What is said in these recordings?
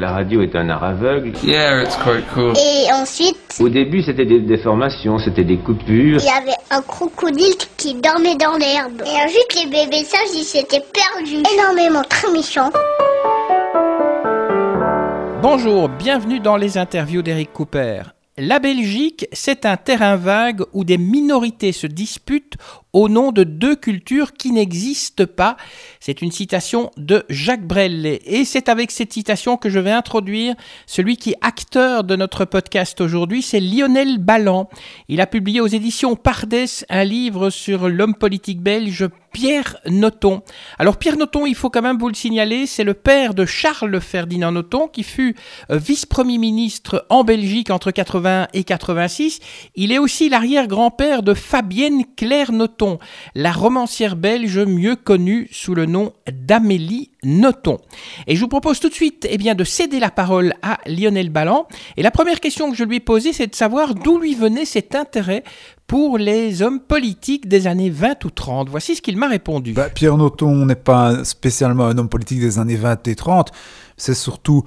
La radio est un art aveugle. Yeah, it's quite cool. Et ensuite, Au début, c'était des déformations, c'était des coupures. il y avait un crocodile qui dormait dans l'herbe. Et ensuite, les bébés sages, ils s'étaient perdus. Énormément, très méchants. Bonjour, bienvenue dans les interviews d'Eric Cooper. La Belgique, c'est un terrain vague où des minorités se disputent au nom de deux cultures qui n'existent pas. C'est une citation de Jacques Brel. Et c'est avec cette citation que je vais introduire celui qui est acteur de notre podcast aujourd'hui, c'est Lionel Ballan. Il a publié aux éditions Pardès un livre sur l'homme politique belge Pierre Noton. Alors Pierre Noton, il faut quand même vous le signaler, c'est le père de Charles Ferdinand Noton qui fut euh, vice-premier ministre en Belgique entre 80 et 86. Il est aussi l'arrière-grand-père de Fabienne Claire Noton, la romancière belge mieux connue sous le nom d'Amélie Noton. Et je vous propose tout de suite eh bien, de céder la parole à Lionel Ballan. Et la première question que je lui ai posée, c'est de savoir d'où lui venait cet intérêt pour les hommes politiques des années 20 ou 30. Voici ce qu'il m'a répondu. Bah, Pierre Noton n'est pas spécialement un homme politique des années 20 et 30, c'est surtout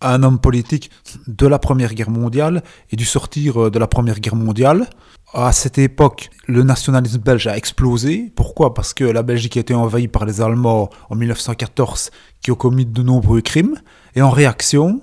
un homme politique de la Première Guerre mondiale et du sortir euh, de la Première Guerre mondiale. À cette époque, le nationalisme belge a explosé. Pourquoi? Parce que la Belgique a été envahie par les Allemands en 1914 qui ont commis de nombreux crimes. Et en réaction,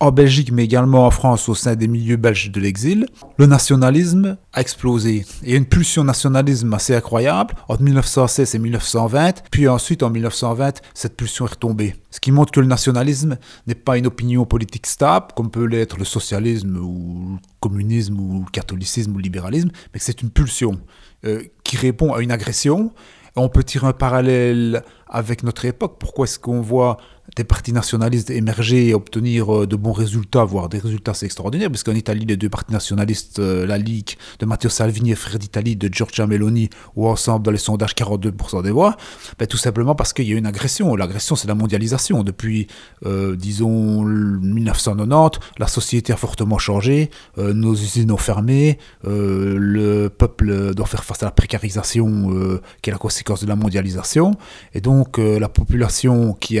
en Belgique, mais également en France, au sein des milieux belges de l'exil, le nationalisme a explosé. A une pulsion nationalisme assez incroyable entre 1916 et 1920, puis ensuite en 1920, cette pulsion est retombée. Ce qui montre que le nationalisme n'est pas une opinion politique stable, comme peut l'être le socialisme ou le communisme ou le catholicisme ou le libéralisme, mais que c'est une pulsion euh, qui répond à une agression. On peut tirer un parallèle avec notre époque. Pourquoi est-ce qu'on voit des partis nationalistes émerger et obtenir euh, de bons résultats, voire des résultats assez extraordinaires, parce qu'en Italie, les deux partis nationalistes, euh, la Ligue de Matteo Salvini et Frère d'Italie de Giorgia Meloni, ont ensemble dans les sondages 42% des voix, ben, tout simplement parce qu'il y a une agression. L'agression, c'est la mondialisation. Depuis, euh, disons, 1990, la société a fortement changé, nos usines ont fermé, le peuple doit faire face à la précarisation qui est la conséquence de la mondialisation, et donc la population qui est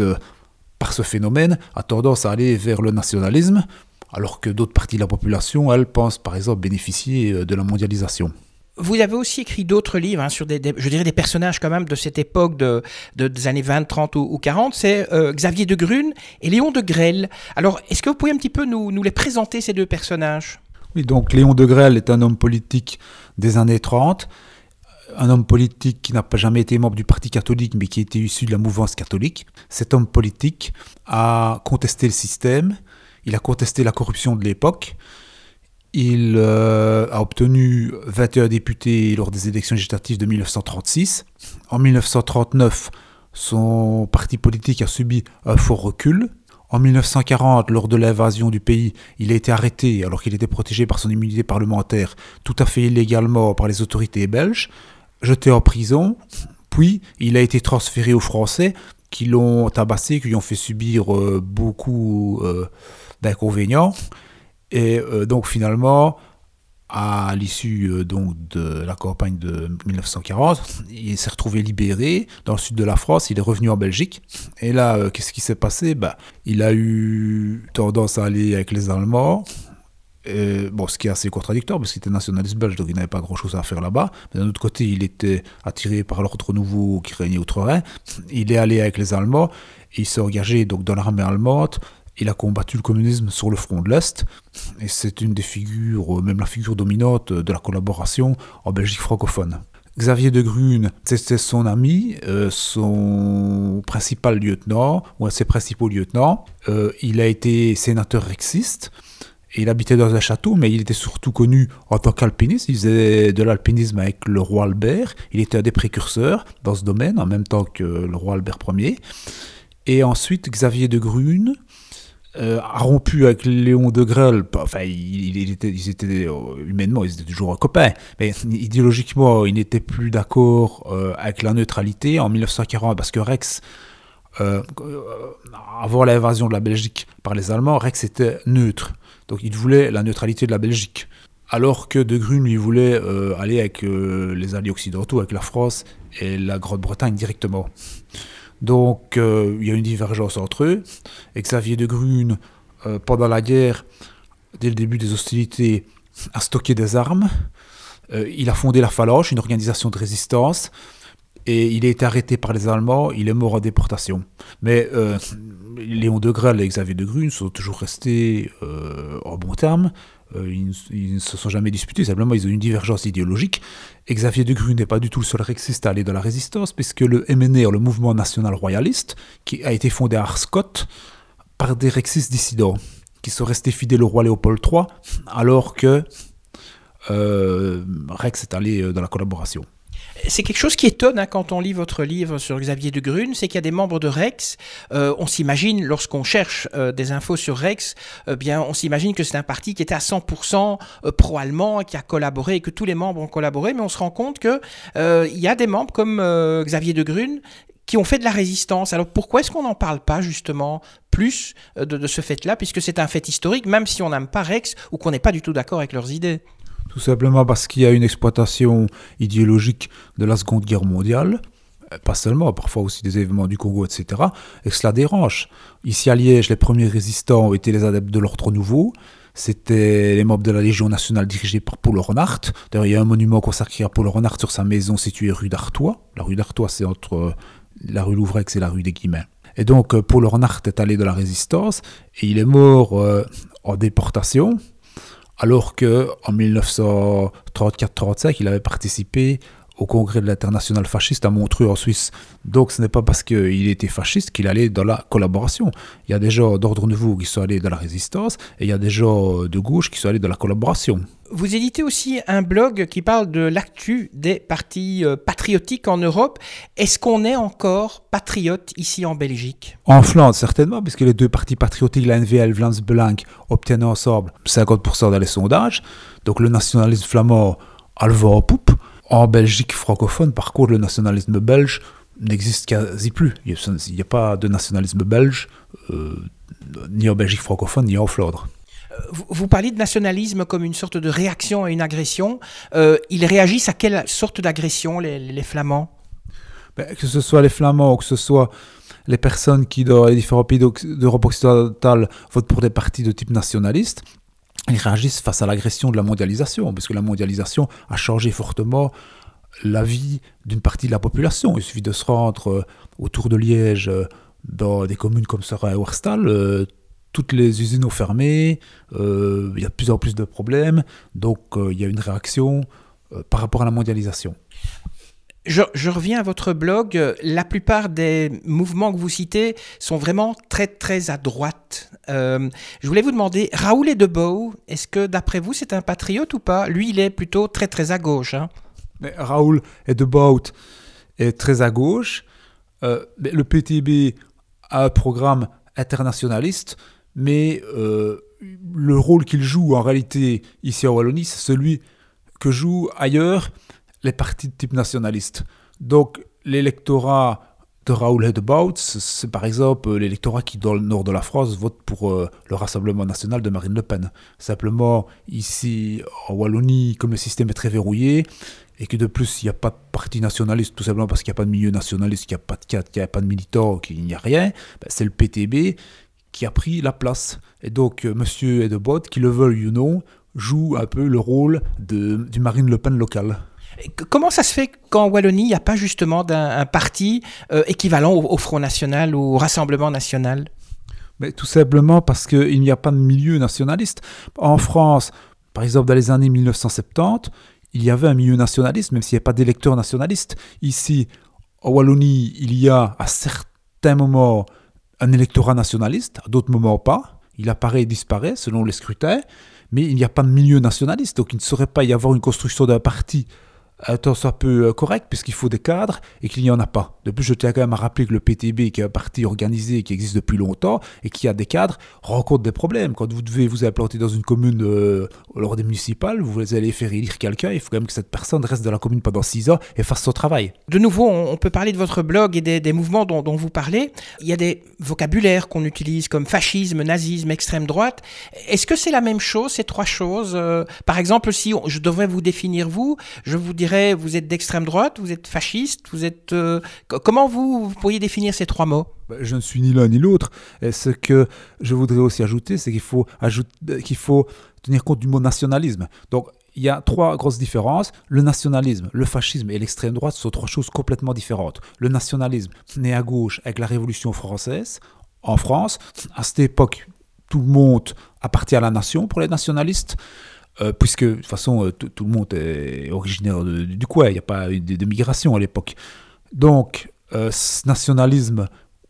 euh, par ce phénomène a tendance à aller vers le nationalisme, alors que d'autres parties de la population, elles, pensent par exemple bénéficier euh, de la mondialisation. Vous avez aussi écrit d'autres livres hein, sur des, des- je dirais des personnages quand même de cette époque de, de- des années 20, 30 ou, ou 40. C'est euh, Xavier de Grune et Léon de Grelle. Alors, est-ce que vous pouvez un petit peu nous, nous les présenter, ces deux personnages? Oui, donc Léon de Grelle est un homme politique des années 30, un homme politique qui n'a pas jamais été membre du Parti catholique, mais qui était issu de la mouvance catholique. Cet homme politique a contesté le système, il a contesté la corruption de l'époque, il euh, a obtenu 21 députés lors des élections législatives de 1936. En 1939, son parti politique a subi un fort recul. En 1940, lors de l'invasion du pays, il a été arrêté alors qu'il était protégé par son immunité parlementaire, tout à fait illégalement par les autorités belges, jeté en prison, puis il a été transféré aux Français qui l'ont tabassé, qui lui ont fait subir euh, beaucoup euh, d'inconvénients. Et euh, donc finalement, à l'issue donc de la campagne de 1940, il s'est retrouvé libéré dans le sud de la France, il est revenu en Belgique. Et là, qu'est-ce qui s'est passé? Bah, Il a eu tendance à aller avec les Allemands. Et, bon, ce qui est assez contradictoire parce qu'il était nationaliste belge, donc il n'avait pas grand-chose à faire là-bas. Mais d'un autre côté, il était attiré par l'ordre nouveau qui régnait outre-Rhin. Il est allé avec les Allemands, et il s'est engagé donc dans l'armée allemande. Il a combattu le communisme sur le front de l'Est, et c'est une des figures, euh, même la figure dominante euh, de la collaboration en Belgique francophone. Xavier de Grune, c'était son ami, euh, son principal lieutenant, ou un de ses principaux lieutenants. Euh, il a été sénateur rexiste, il habitait dans un château, mais il était surtout connu en tant qu'alpiniste. Il faisait de l'alpinisme avec le roi Albert. Il était un des précurseurs dans ce domaine, en même temps que le roi Albert Ier. Et ensuite, Xavier de Grune euh, a rompu avec Léon de Grelle. Enfin, ils étaient euh, humainement, ils étaient toujours copains. Mais idéologiquement, il n'était plus d'accord euh, avec la neutralité en 1940 parce que Rex, euh, avant l'invasion de la Belgique par les Allemands, Rex était neutre. Donc il voulait la neutralité de la Belgique. Alors que De Grune, lui, voulait euh, aller avec euh, les alliés occidentaux, avec la France et la Grande-Bretagne directement. Donc il y a une divergence entre eux. Xavier de Grune, euh, pendant la guerre, dès le début des hostilités, a stocké des armes. Il a fondé la Phalange, une organisation de résistance. Et il été arrêté par les Allemands, il est mort en déportation. Mais euh, Léon de Grelle et Xavier de Grune sont toujours restés euh, en bon terme. Euh, ils, ne se sont jamais disputés, simplement ils ont une divergence idéologique. Xavier de Grune n'est pas du tout le seul rexiste à aller dans la résistance, puisque le MNR, le mouvement national royaliste, qui a été fondé à Arscott par des rexistes dissidents, qui sont restés fidèles au roi Léopold III, alors que Rex est allé dans la collaboration. C'est quelque chose qui étonne hein, quand on lit votre livre sur Xavier de Grune, c'est qu'il y a des membres de Rex. euh, on s'imagine, lorsqu'on cherche euh, des infos sur Rex, euh, bien, on s'imagine que c'est un parti qui était à 100% euh, pro-allemand, qui a collaboré et que tous les membres ont collaboré, mais on se rend compte que il y a des membres comme Xavier de Grune qui ont fait de la résistance. Alors pourquoi est-ce qu'on n'en parle pas justement plus de ce fait-là, puisque c'est un fait historique, même si on n'aime pas Rex ou qu'on n'est pas du tout d'accord avec leurs idées? Tout simplement parce qu'il y a une exploitation idéologique de la Seconde Guerre mondiale, euh, pas seulement, parfois aussi des événements du Congo, etc., et que cela dérange. Ici à Liège, les premiers résistants étaient les adeptes de l'Ordre Nouveau, c'était les membres de la Légion nationale dirigés par Paul Renard. D'ailleurs, il y a un monument consacré à Paul Renard sur sa maison située rue d'Artois. La rue d'Artois, c'est entre euh, la rue Louvrex et la rue des Guillemets. Et donc, euh, Paul Renard est allé de la résistance et il est mort en déportation, alors que en 1934-35, il avait participé au congrès de l'international fasciste à Montreux en Suisse. Donc ce n'est pas parce qu'il était fasciste qu'il allait dans la collaboration. Il y a des gens d'ordre nouveau qui sont allés dans la résistance et il y a des gens de gauche qui sont allés dans la collaboration. Vous éditez aussi un blog qui parle de l'actu des partis euh, patriotiques en Europe. Est-ce qu'on est encore patriote ici en Belgique? En Flandre, certainement, puisque les deux partis patriotiques, la NVL, Vlaams Belang, obtiennent ensemble 50% dans les sondages. Donc le nationalisme flamand a le vent en poupe. En Belgique francophone, par contre, le nationalisme belge n'existe quasi plus. Il n'y a, pas de nationalisme belge, euh, ni en Belgique francophone, ni en Flandre. Vous, vous parlez de nationalisme comme une sorte de réaction à une agression. Euh, ils réagissent à quelle sorte d'agression, les, Flamands? Ben, que ce soit les Flamands ou que ce soit les personnes qui, dans les différents pays d'Europe occidentale, votent pour des partis de type nationaliste, ils réagissent face à l'agression de la mondialisation, parce que la mondialisation a changé fortement la vie d'une partie de la population. Il suffit de se rendre euh, autour de Liège, euh, dans des communes comme Sera et Ouerstal, euh, toutes les usines ont fermé, euh, il y a de plus en plus de problèmes, donc euh, il y a une réaction euh, par rapport à la mondialisation. je, je reviens à votre blog. La plupart des mouvements que vous citez sont vraiment très très à droite. Euh, je voulais vous demander, Raoul Edebow, est-ce que d'après vous c'est un patriote ou pas? Lui, il est plutôt très très à gauche. hein. Mais Raoul Edebout est très à gauche. Euh, le PTB a un programme internationaliste, mais euh, le rôle qu'il joue en réalité ici en Wallonie, c'est celui que jouent ailleurs les partis de type nationaliste. Donc l'électorat de Raoul Edebout, c'est par exemple l'électorat qui, dans le nord de la France, vote pour euh, le Rassemblement national de Marine Le Pen. Simplement, ici, en Wallonie, comme le système est très verrouillé, et que de plus, il n'y a pas de parti nationaliste, tout simplement parce qu'il n'y a pas de milieu nationaliste, qu'il n'y a pas de cadre, qu'il n'y a pas de militants, qu'il n'y a rien, ben, c'est le PTB qui a pris la place. Et donc, euh, Monsieur Edebot, qui le veuille ou non, joue un peu le rôle de, du Marine Le Pen local. Comment ça se fait qu'en Wallonie, il n'y a pas justement d'un un parti euh, équivalent au, au Front National ou au Rassemblement National? Mais tout simplement parce qu'il n'y a pas de milieu nationaliste. En France, par exemple, dans les années 1970, il y avait un milieu nationaliste, même s'il n'y avait pas d'électeurs nationalistes. Ici, en Wallonie, il y a à certains moments un électorat nationaliste, à d'autres moments pas. Il apparaît et disparaît selon les scrutins, mais il n'y a pas de milieu nationaliste, donc il ne saurait pas y avoir une construction d'un parti un soit peu correct, puisqu'il faut des cadres et qu'il n'y en a pas. De plus, je tiens quand même à rappeler que le PTB, qui est un parti organisé qui existe depuis longtemps et qui a des cadres, rencontre des problèmes. Quand vous devez vous implanter dans une commune euh, lors des municipales, vous allez faire élire quelqu'un, il faut quand même que cette personne reste dans la commune pendant six ans et fasse son travail. De nouveau, on, peut parler de votre blog et des, mouvements dont, vous parlez. Il y a des vocabulaires qu'on utilise comme fascisme, nazisme, extrême droite. Est-ce que c'est la même chose, ces trois choses Euh, Par exemple, si je devrais vous définir vous, je vous dirais vous êtes d'extrême droite, vous êtes fasciste, vous êtes... Euh, comment vous, pourriez définir ces trois mots? Ben, Je ne suis ni l'un ni l'autre. Ce que je voudrais aussi ajouter, c'est qu'il faut, qu'il faut tenir compte du mot nationalisme. Donc, il y a trois grosses différences. Le nationalisme, le fascisme et l'extrême droite sont trois choses complètement différentes. Le nationalisme né à gauche avec la Révolution française, en France. À cette époque, tout le monde appartient à la nation pour les nationalistes. Euh, puisque de toute façon, euh, tout le monde est originaire du coin, il n'y a pas eu de, migration à l'époque. Donc, euh, ce nationalisme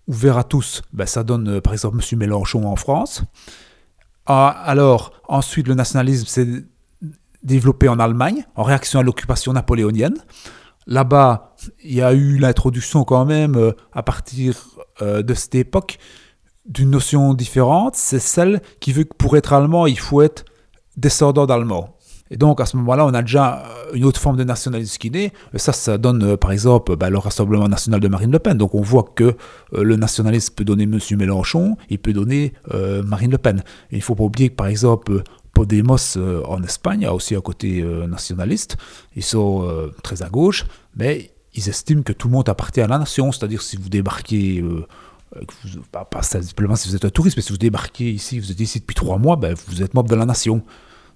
ouvert à tous, ben, ça donne par exemple M. Mélenchon en France. Ah, alors, ensuite, le nationalisme s'est développé en Allemagne, en réaction à l'occupation napoléonienne. Là-bas, il y a eu l'introduction quand même, à partir de cette époque, d'une notion différente, c'est celle qui veut que pour être allemand, il faut être descendants d'Allemands. Et donc, à ce moment-là, on a déjà euh, une autre forme de nationalisme qui naît. Ça, ça donne, euh, par exemple, bah, le Rassemblement national de Marine Le Pen. Donc, on voit que euh, le nationalisme peut donner M. Mélenchon, il peut donner Marine Le Pen. il ne faut pas oublier que, par exemple, Podemos en Espagne a aussi un côté nationaliste. Ils sont très à gauche, mais ils estiment que tout le monde appartient à la nation. C'est-à-dire, si vous débarquez... pas, pas, simplement si vous êtes un touriste, mais si vous débarquez ici, vous êtes ici depuis trois mois, ben, vous êtes membre de la nation.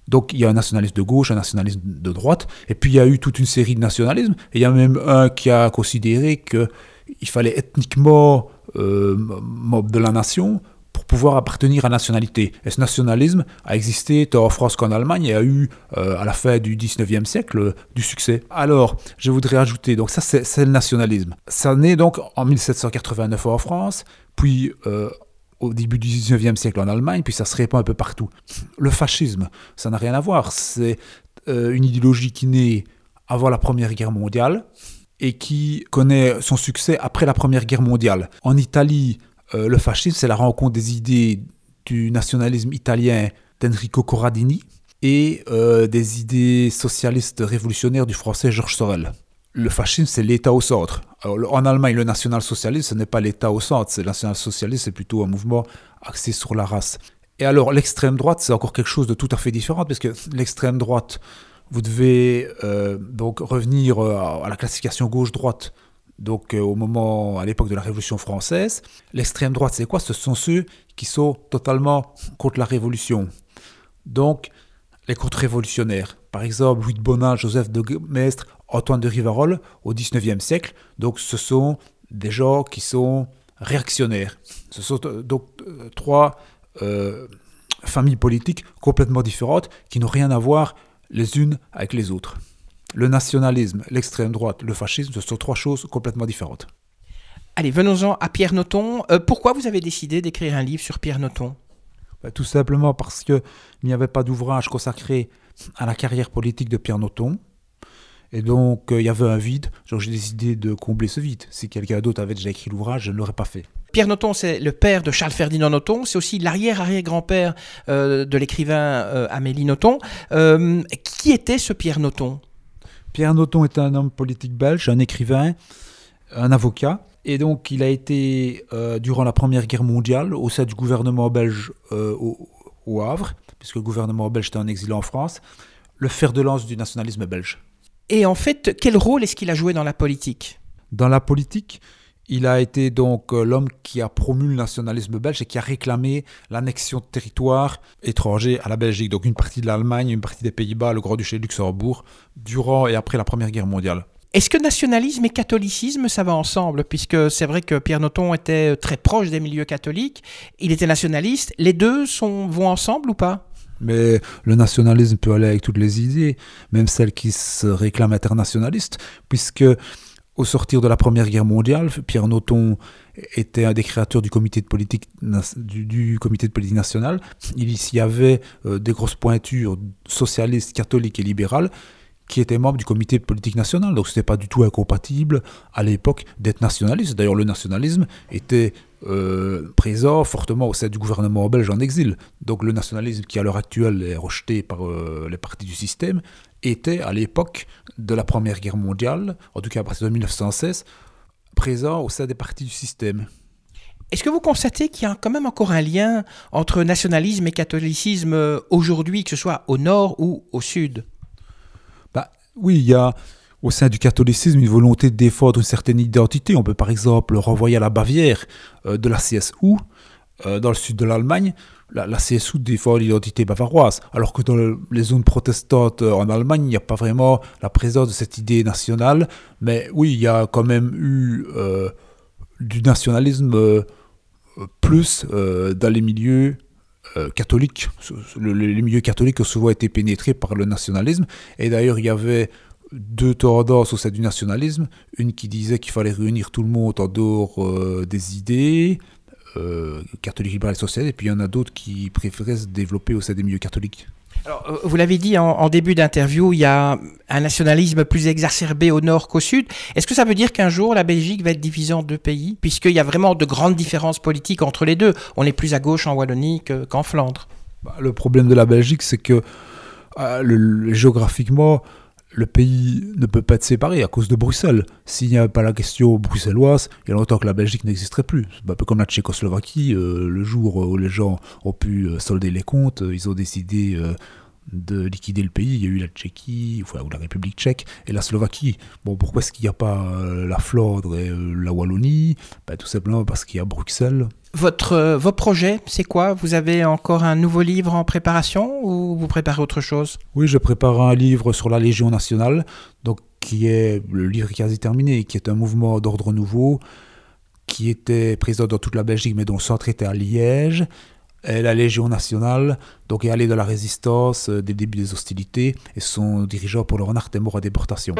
Donc il y a un nationalisme de gauche, un nationalisme de droite, et puis il y a eu toute une série de nationalismes, et il y a même un qui a considéré qu'il fallait ethniquement euh, mob de la nation pour pouvoir appartenir à la nationalité. Et ce nationalisme a existé tant en France qu'en Allemagne et a eu, euh, à la fin du 19e siècle, du succès. Alors, je voudrais ajouter, donc ça c'est le nationalisme. Ça naît donc en 1789 en France, puis euh, au début du 19e siècle en Allemagne, puis ça se répand un peu partout. Le fascisme, ça n'a rien à voir. C'est euh, une idéologie qui naît avant la Première Guerre mondiale et qui connaît son succès après la Première Guerre mondiale. En Italie, euh, le fascisme, c'est la rencontre des idées du nationalisme italien d'Enrico Corradini et euh, des idées socialistes révolutionnaires du français Georges Sorel le fascisme, c'est l'État au centre. En Allemagne, le national-socialisme, ce n'est pas l'État au centre. Le national-socialisme, c'est plutôt un mouvement axé sur la race. Et alors, l'extrême droite, c'est encore quelque chose de tout à fait différent, parce que l'extrême droite, vous devez euh, donc revenir euh, à la classification gauche-droite, donc euh, au moment, à l'époque de la Révolution française. L'extrême droite, c'est quoi? Ce sont ceux qui sont totalement contre la Révolution. Donc, les contre-révolutionnaires. Par exemple, Louis de Bonin, Joseph de Maistre, Antoine de Rivarol au XIXe siècle. Donc ce sont des gens qui sont réactionnaires. Ce sont euh, donc euh, trois euh, familles politiques complètement différentes qui n'ont rien à voir les unes avec les autres. Le nationalisme, l'extrême droite, le fascisme, ce sont trois choses complètement différentes. Allez, venons-en à Pierre Noton. pourquoi vous avez décidé d'écrire un livre sur Pierre Noton bah, Tout simplement parce qu'il n'y avait pas d'ouvrage consacré à la carrière politique de Pierre Noton. Et donc, euh, il y avait un vide. j'ai décidé de combler ce vide. Si quelqu'un d'autre avait déjà écrit l'ouvrage, je ne l'aurais pas fait. Pierre Noton, c'est le père de Charles-Ferdinand Noton. C'est aussi l'arrière-arrière-grand-père euh, de l'écrivain euh, Amélie Noton. qui était ce Pierre Noton Pierre Noton est un homme politique belge, un écrivain, un avocat. Et donc, il a été, durant la Première Guerre mondiale, au sein du gouvernement belge au, au Havre, puisque le gouvernement belge était en exil en France, le fer de lance du nationalisme belge. Et en fait, quel rôle est-ce qu'il a joué dans la politique? Dans la politique, il a été donc euh, l'homme qui a promu le nationalisme belge et qui a réclamé l'annexion de territoires étrangers à la Belgique, donc une partie de l'Allemagne, une partie des Pays-Bas, le Grand-Duché de Luxembourg, durant et après la Première Guerre mondiale. Est-ce que nationalisme et catholicisme, ça va ensemble? Puisque c'est vrai que Pierre Noton était très proche des milieux catholiques, il était nationaliste, les deux sont, vont ensemble ou pas? Mais le nationalisme peut aller avec toutes les idées, même celles qui se réclament internationalistes, puisque au sortir de la Première Guerre mondiale, Pierre Noton était un des créateurs du comité de politique, du, comité de politique nationale. Il y avait euh, des grosses pointures socialistes, catholiques et libérales qui étaient membres du comité de politique nationale. Donc ce n'était pas du tout incompatible à l'époque d'être nationaliste. D'ailleurs, le nationalisme était euh, présent fortement au sein du gouvernement belge en exil. Donc le nationalisme qui à l'heure actuelle est rejeté par euh, les partis du système était à l'époque de la Première Guerre mondiale, en tout cas à partir de 1916, présent au sein des partis du système. Est-ce que vous constatez qu'il y a quand même encore un lien entre nationalisme et catholicisme euh, aujourd'hui, que ce soit au nord ou au sud? Bah, Oui, il y a au sein du catholicisme une volonté de défendre une certaine identité. On peut par exemple renvoyer à la Bavière euh, de la CSU, euh, dans le sud de l'Allemagne. La, CSU défend l'identité bavaroise, alors que dans les zones protestantes euh, en Allemagne, il n'y a pas vraiment la présence de cette idée nationale. Mais oui, il y a quand même eu du nationalisme plus dans les milieux catholiques. les milieux catholiques ont souvent été pénétrés par le nationalisme. Et d'ailleurs, il y avait deux tendances au sein du nationalisme. Une qui disait qu'il fallait réunir tout le monde en dehors euh, des idées, euh, catholiques, libérales et sociales, et puis il y en a d'autres qui préféraient se développer au sein des milieux catholiques. Alors, euh, vous l'avez dit en, début d'interview, il y a un nationalisme plus exacerbé au nord qu'au sud. Est-ce que ça veut dire qu'un jour la Belgique va être divisée en deux pays, puisqu'il y a vraiment de grandes différences politiques entre les deux? On est plus à gauche en Wallonie qu'en Flandre. Bah, le problème de la Belgique, c'est que géographiquement, le pays ne peut pas être séparé à cause de Bruxelles. S'il n'y a pas la question bruxelloise, il y a longtemps que la Belgique n'existerait plus. Un peu comme la Tchécoslovaquie, euh, le jour où les gens ont pu euh, solder les comptes, euh, ils ont décidé de liquider le pays. Il y a eu la Tchéquie, ou la République tchèque, et la Slovaquie. Pourquoi est-ce qu'il n'y a pas la Flandre et la Wallonie? Ben, Tout simplement parce qu'il y a Bruxelles. Votre, euh, vos projets, c'est quoi? Vous avez encore un nouveau livre en préparation ou vous préparez autre chose? Oui, je prépare un livre sur la Légion nationale, donc qui est le livre quasi terminé, qui est un mouvement d'ordre nouveau, qui était présent dans toute la Belgique, mais dont le centre était à Liège. Et la Légion nationale, donc est allée dans la résistance euh, dès le début des hostilités, et son dirigeant Paul Renard est mort à déportation.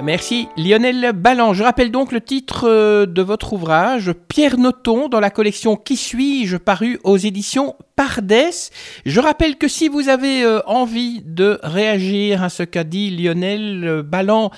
Merci Lionel Ballan. Je rappelle donc le titre euh, de votre ouvrage, Pierre Noton, dans la collection Qui suis-je, paru aux éditions Pardès. Je rappelle que si vous avez euh, envie de réagir à ce qu'a dit Lionel euh, Ballan,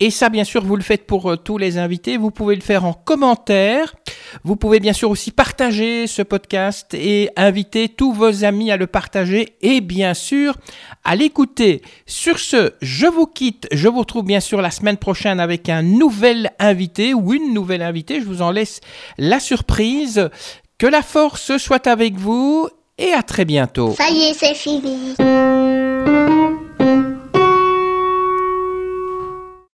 et ça, bien sûr, vous le faites pour euh, tous les invités. Vous pouvez le faire en commentaire. Vous pouvez bien sûr aussi partager ce podcast et inviter tous vos amis à le partager et bien sûr à l'écouter. Sur ce, je vous quitte. Je vous retrouve bien sûr la semaine prochaine avec un nouvel invité ou une nouvelle invitée. Je vous en laisse la surprise. Que la force soit avec vous et à très bientôt. Ça y est, c'est fini.